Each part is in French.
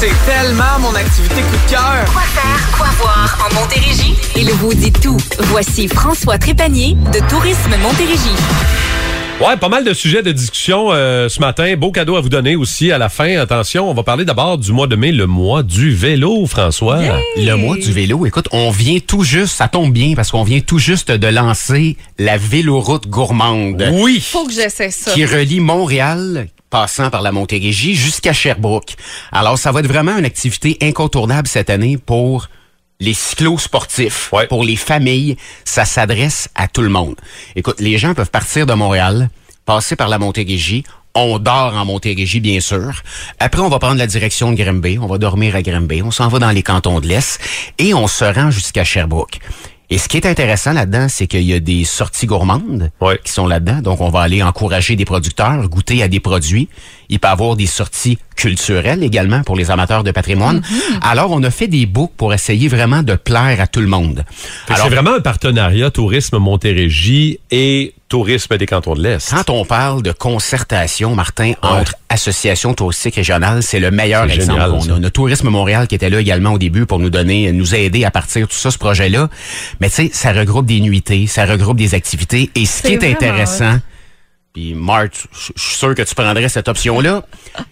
C'est tellement mon activité coup de cœur. Quoi faire, quoi voir en Montérégie? Il vous dit tout. Voici François Trépanier de Tourisme Montérégie. Ouais, pas mal de sujets de discussion euh, ce matin. Beau cadeau à vous donner aussi à la fin. Attention, on va parler d'abord du mois de mai, le mois du vélo, François. Le mois du vélo, écoute, on vient tout juste, ça tombe bien parce qu'on vient tout juste de lancer la véloroute gourmande Oui. Faut que j'essaie ça. qui relie Montréal passant par la Montérégie jusqu'à Sherbrooke. Alors, ça va être vraiment une activité incontournable cette année pour les cyclo-sportifs, Ouais. pour les familles. Ça s'adresse à tout le monde. Écoute, les gens peuvent partir de Montréal, passer par la Montérégie, on dort en Montérégie, bien sûr. Après, on va prendre la direction de Grimby. On va dormir à Grimby. On s'en va dans les cantons de l'Est et on se rend jusqu'à Sherbrooke. Et ce qui est intéressant là-dedans, c'est qu'il y a des sorties gourmandes Ouais. qui sont là-dedans. Donc, on va aller encourager des producteurs, goûter à des produits. Il peut y avoir des sorties culturelles également pour les amateurs de patrimoine. Alors, on a fait des books pour essayer vraiment de plaire à tout le monde. C'est vraiment un partenariat Tourisme Montérégie et Tourisme des cantons de l'Est. Quand on parle de concertation, Martin, entre associations touristiques régionales, c'est le meilleur exemple. génial, on ça. a, on a Tourisme Montréal qui était là également au début pour nous donner, nous aider à partir de tout ça, ce projet-là. Mais tu sais, ça regroupe des nuitées, ça regroupe des activités. Et ce qui est intéressant, puis Marc, je suis sûr que tu prendrais cette option-là,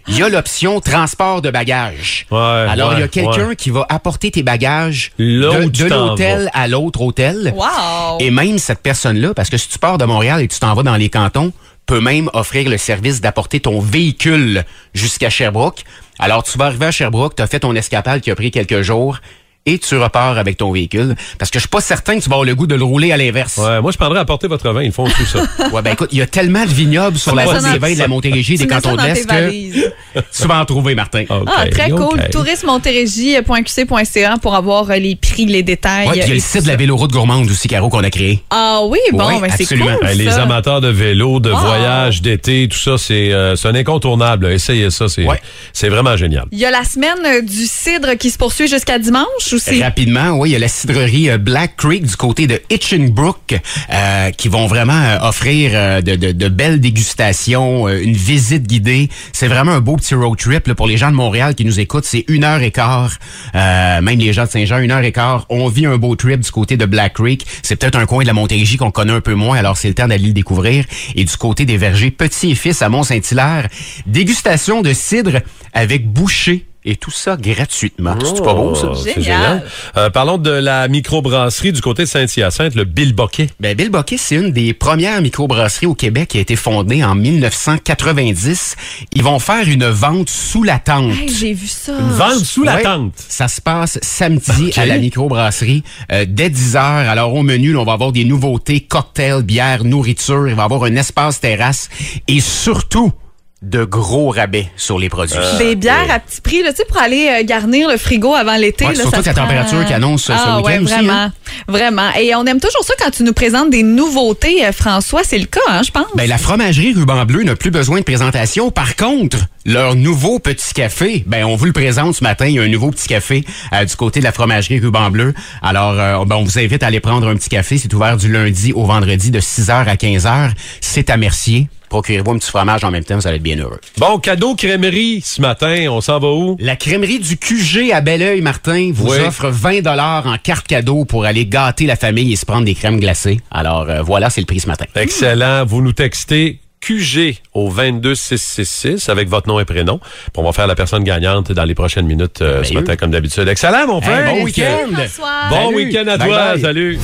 il y a l'option transport de bagages. Ouais, Alors, il y a quelqu'un ouais. qui va apporter tes bagages Là de, l'hôtel à l'autre hôtel. Wow! Et même cette personne-là, parce que si tu pars de Montréal et tu t'en vas dans les cantons, peut même offrir le service d'apporter ton véhicule jusqu'à Sherbrooke. Alors, tu vas arriver à Sherbrooke, tu as fait ton escapade qui a pris quelques jours et tu repars avec ton véhicule. Parce que je suis pas certain que tu vas avoir le goût de le rouler à l'inverse. Ouais, moi, je prendrais apporter votre vin. Ils font tout ça. Ouais, ben écoute, il y a tellement de vignobles sur la route des vins de la Montérégie, des cantons de l'Est que tu vas en trouver, Martin. OK, Ah, très cool. Tourismemontérégie.qc.ca pour avoir euh, les prix, les détails. Ouais, puis il y a le site de la véloroute gourmande aussi, Caro, qu'on a créé. Ah oui, bon, Ouais, ben c'est cool. Ben, les ça. amateurs de vélo, de Wow. voyage, d'été, tout ça, c'est euh, c'est un incontournable. Essayez ça, c'est Ouais. c'est vraiment génial. Il y a la semaine du cidre qui se poursuit jusqu'à dimanche Rapidement, oui, il y a la cidrerie euh, Black Creek du côté de Hitchinbrook euh, qui vont vraiment euh, offrir euh, de, de- de belles dégustations, une visite guidée. C'est vraiment un beau petit road trip là, pour les gens de Montréal qui nous écoutent. C'est une heure et quart, euh, même les gens de Saint-Jean, une heure et quart. On vit un beau trip du côté de Black Creek. C'est peut-être un coin de la Montérégie qu'on connaît un peu moins, alors c'est le temps d'aller le découvrir. Et du côté des vergers Petit et Fils à Mont-Saint-Hilaire, dégustation de cidre avec boucher. Et tout ça gratuitement. C'est pas beau, ça? Oh, c'est Génial. génial. Euh, parlons de la microbrasserie du côté de Saint-Hyacinthe, le Bill Boquet. Ben, Bill Bucket, c'est une des premières microbrasseries au Québec qui a été fondée en 1990. Ils vont faire une vente sous la tente. Hey, J'ai vu ça. Une vente sous la tente? Ça se passe samedi à la microbrasserie euh, dès 10 heures. Alors au menu, là, on va avoir des nouveautés, cocktails, bières, nourriture. Il va y avoir un espace terrasse et surtout de gros rabais sur les produits. Des bières à petit prix, là, tu sais, pour aller euh, garnir le frigo avant l'été. Ouais, là, surtout ça la prend- température qui annonce, euh, ce ah, week-end ouais, aussi, vraiment, hein. vraiment. Et on aime toujours ça quand tu nous présentes des nouveautés, euh, François. C'est le cas, hein, je pense. Ben, la fromagerie Ruban Bleu n'a plus besoin de présentation. Par contre, leur nouveau petit café, ben, on vous le présente ce matin. Il y a un nouveau petit café euh, du côté de la fromagerie Ruban Bleu. Alors, euh, ben, on vous invite à aller prendre un petit café. C'est ouvert du lundi au vendredi de 6h à 15h. C'est à Mercier. Procurez-vous un petit fromage en même temps, vous allez être bien heureux. Bon, cadeau crèmerie ce matin. On s'en va où? La crèmerie du QG à Belleuil, Martin, vous Oui. offre 20 dollars en carte cadeau pour aller gâter la famille et se prendre des crèmes glacées. Alors, euh, voilà, c'est le prix ce matin. Excellent. Vous nous textez QG au 22666 avec votre nom et prénom. Puis on va faire la personne gagnante dans les prochaines minutes euh, ce Merveilleux. matin, comme d'habitude. Excellent, mon frère. bon week-end. Bon week-end à toi. Salut.